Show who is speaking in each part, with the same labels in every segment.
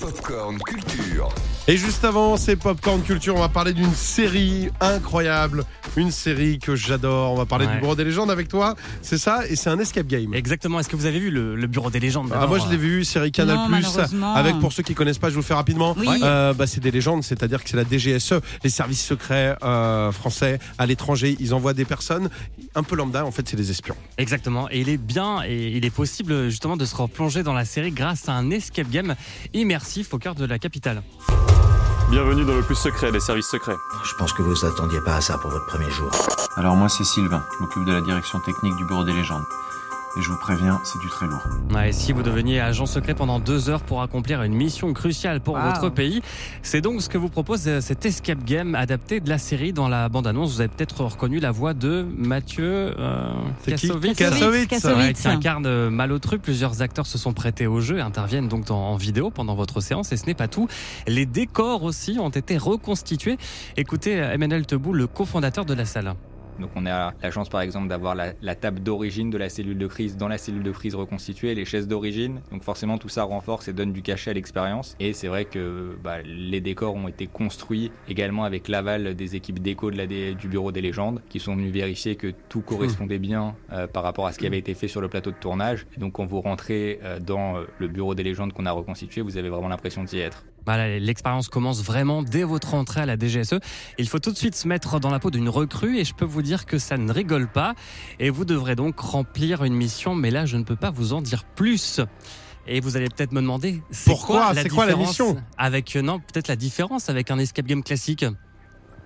Speaker 1: Popcorn Culture.
Speaker 2: Et juste avant, c'est Popcorn Culture. On va parler d'une série incroyable. Une série que j'adore. On va parler
Speaker 3: Ouais.
Speaker 2: du Bureau des légendes avec toi. C'est ça Et c'est un escape game.
Speaker 3: Exactement. Est-ce que vous avez vu le, le Bureau des légendes
Speaker 2: Ah, moi je l'ai vu, série Canal
Speaker 4: Non, malheureusement.
Speaker 2: avec pour ceux qui connaissent pas, je vous le fais rapidement.
Speaker 4: Oui.
Speaker 2: Euh, bah, c'est des légendes, c'est-à-dire que c'est la DGSE, les services secrets euh, français à l'étranger. Ils envoient des personnes un peu lambda. En fait, c'est des espions.
Speaker 3: Exactement. Et il est bien et il est possible justement de se replonger dans la série grâce à un escape game immersif au cœur de la capitale.
Speaker 5: Bienvenue dans le plus secret des services secrets.
Speaker 6: Je pense que vous attendiez pas à ça pour votre premier jour.
Speaker 7: Alors moi c'est Sylvain, je m'occupe de la direction technique du bureau des légendes. Et je vous préviens, c'est du très lourd.
Speaker 3: Ouais, et si vous deveniez agent secret pendant deux heures pour accomplir une mission cruciale pour
Speaker 4: Wow.
Speaker 3: votre pays, c'est donc ce que vous propose euh, cet escape game adapté de la série. Dans la bande-annonce, vous avez peut-être reconnu la voix de Mathieu euh, Kassovitz.
Speaker 2: Kassovitz.
Speaker 4: Kassovitz.
Speaker 3: Ouais, qui incarne euh, Malotru. Plusieurs acteurs se sont prêtés au jeu et interviennent donc en, en vidéo pendant votre séance. Et ce n'est pas tout. Les décors aussi ont été reconstitués. Écoutez Emmanuel Tebou, le cofondateur de la salle.
Speaker 8: Donc on a la chance par exemple d'avoir la, la table d'origine de la cellule de crise dans la cellule de crise reconstituée, les chaises d'origine. Donc forcément tout ça renforce et donne du cachet à l'expérience. Et c'est vrai que bah, les décors ont été construits également avec l'aval des équipes déco de la, D- du bureau des légendes qui sont venus vérifier que tout correspondait bien euh, par rapport à ce qui avait été fait sur le plateau de tournage. Et donc quand vous rentrez euh, dans euh, le bureau des légendes qu'on a reconstitué, vous avez vraiment l'impression d'y être.
Speaker 3: Voilà, l'expérience commence vraiment dès votre entrée à la DGSE. Il faut tout de suite se mettre dans la peau d'une recrue et je peux vous dire que ça ne rigole pas. Et vous devrez donc remplir une mission, mais là je ne peux pas vous en dire plus. Et vous allez peut-être me demander c'est
Speaker 2: Pourquoi
Speaker 3: la
Speaker 2: C'est quoi la mission
Speaker 3: Avec euh, non, peut-être la différence avec un escape game classique?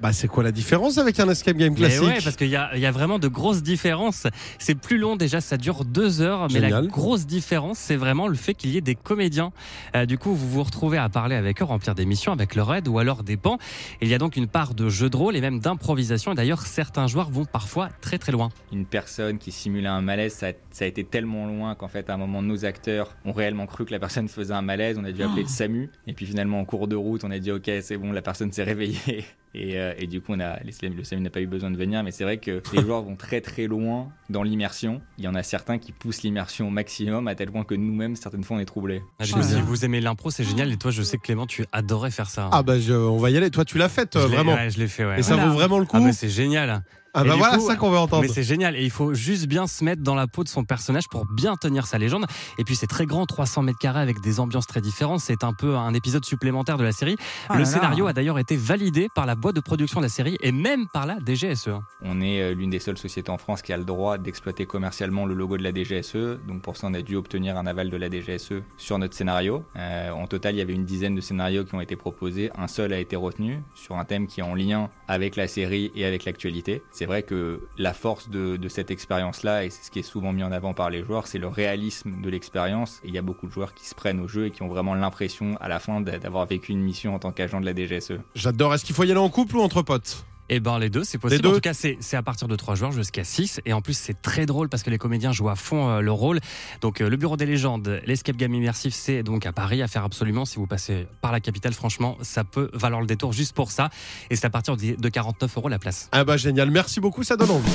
Speaker 2: Bah, c'est quoi la différence avec un escape game classique
Speaker 3: ouais, parce qu'il y a, il y a vraiment de grosses différences. C'est plus long déjà, ça dure deux heures, mais la grosse différence, c'est vraiment le fait qu'il y ait des comédiens. Euh, du coup, vous vous retrouvez à parler avec eux, remplir des missions avec leur aide ou alors des pans. Il y a donc une part de jeu de rôle et même d'improvisation. Et d'ailleurs, certains joueurs vont parfois très très loin.
Speaker 8: une personne qui simulait un malaise, ça, ça a été tellement loin qu'en fait, à un moment, nos acteurs ont réellement cru que la personne faisait un malaise. On a dû appeler le SAMU. Et puis finalement, en cours de route, on a dit Ok, c'est bon, la personne s'est réveillée. Et, euh, et du coup, on a, les- le SAMU n'a pas eu besoin de venir. Mais c'est vrai que les joueurs vont très très loin dans l'immersion. Il y en a certains qui poussent l'immersion au maximum, à tel point que nous-mêmes, certaines fois, on est troublés.
Speaker 3: Ah,
Speaker 2: Génial.
Speaker 3: Si vous aimez l'impro, c'est génial. Et toi, je sais que Clément, tu adorais faire ça.
Speaker 2: Ah, bah, je- on va y aller. Toi, tu l'as faite,
Speaker 3: Je
Speaker 2: euh, vraiment.
Speaker 3: ouais, je l'ai fait, ouais.
Speaker 2: Et ça vaut vraiment le coup
Speaker 3: Ah, mais c'est génial.
Speaker 2: Ah, bah voilà,
Speaker 3: coup,
Speaker 2: ça qu'on veut entendre.
Speaker 3: Mais c'est génial et il faut juste bien se mettre dans la peau de son personnage pour bien tenir sa légende. Et puis c'est très grand, 300 mètres carrés avec des ambiances très différentes. C'est un peu un épisode supplémentaire de la série.
Speaker 4: Oh
Speaker 3: le
Speaker 4: là là.
Speaker 3: scénario a d'ailleurs été validé par la boîte de production de la série et même par la DGSE.
Speaker 8: On est euh, l'une des seules sociétés en France qui a le droit d'exploiter commercialement le logo de la DGSE. Donc pour ça, on a dû obtenir un aval de la DGSE sur notre scénario. Euh, en total, il y avait une dizaine de scénarios qui ont été proposés. Un seul a été retenu sur un thème qui est en lien avec la série et avec l'actualité. C'est vrai que la force de, cette expérience-là, et c'est ce qui est souvent mis en avant par les joueurs, c'est le réalisme de l'expérience. Il y a beaucoup de joueurs qui se prennent au jeu et qui ont vraiment l'impression à la fin d'a- d'avoir vécu une mission en tant qu'agent de la DGSE.
Speaker 2: J'adore. Est-ce qu'il faut y aller en couple ou entre potes?
Speaker 3: Et ben les deux, c'est possible.
Speaker 2: deux
Speaker 3: En tout cas, c'est c'est à partir de 3 joueurs jusqu'à 6. Et en plus, c'est très drôle parce que les comédiens jouent à fond euh, le rôle. Donc euh, le Bureau des légendes, l'escape game immersif, c'est donc à Paris à faire absolument. Si vous passez par la capitale, franchement, ça peut valoir le détour juste pour ça. Et c'est à partir de de 49 euros la place.
Speaker 2: Ah, bah, génial. Merci beaucoup, ça donne envie.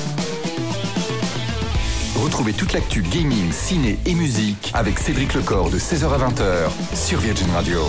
Speaker 1: Retrouvez toute l'actu gaming, ciné et musique avec Cédric Lecor de 16h à 20h sur Virgin Radio.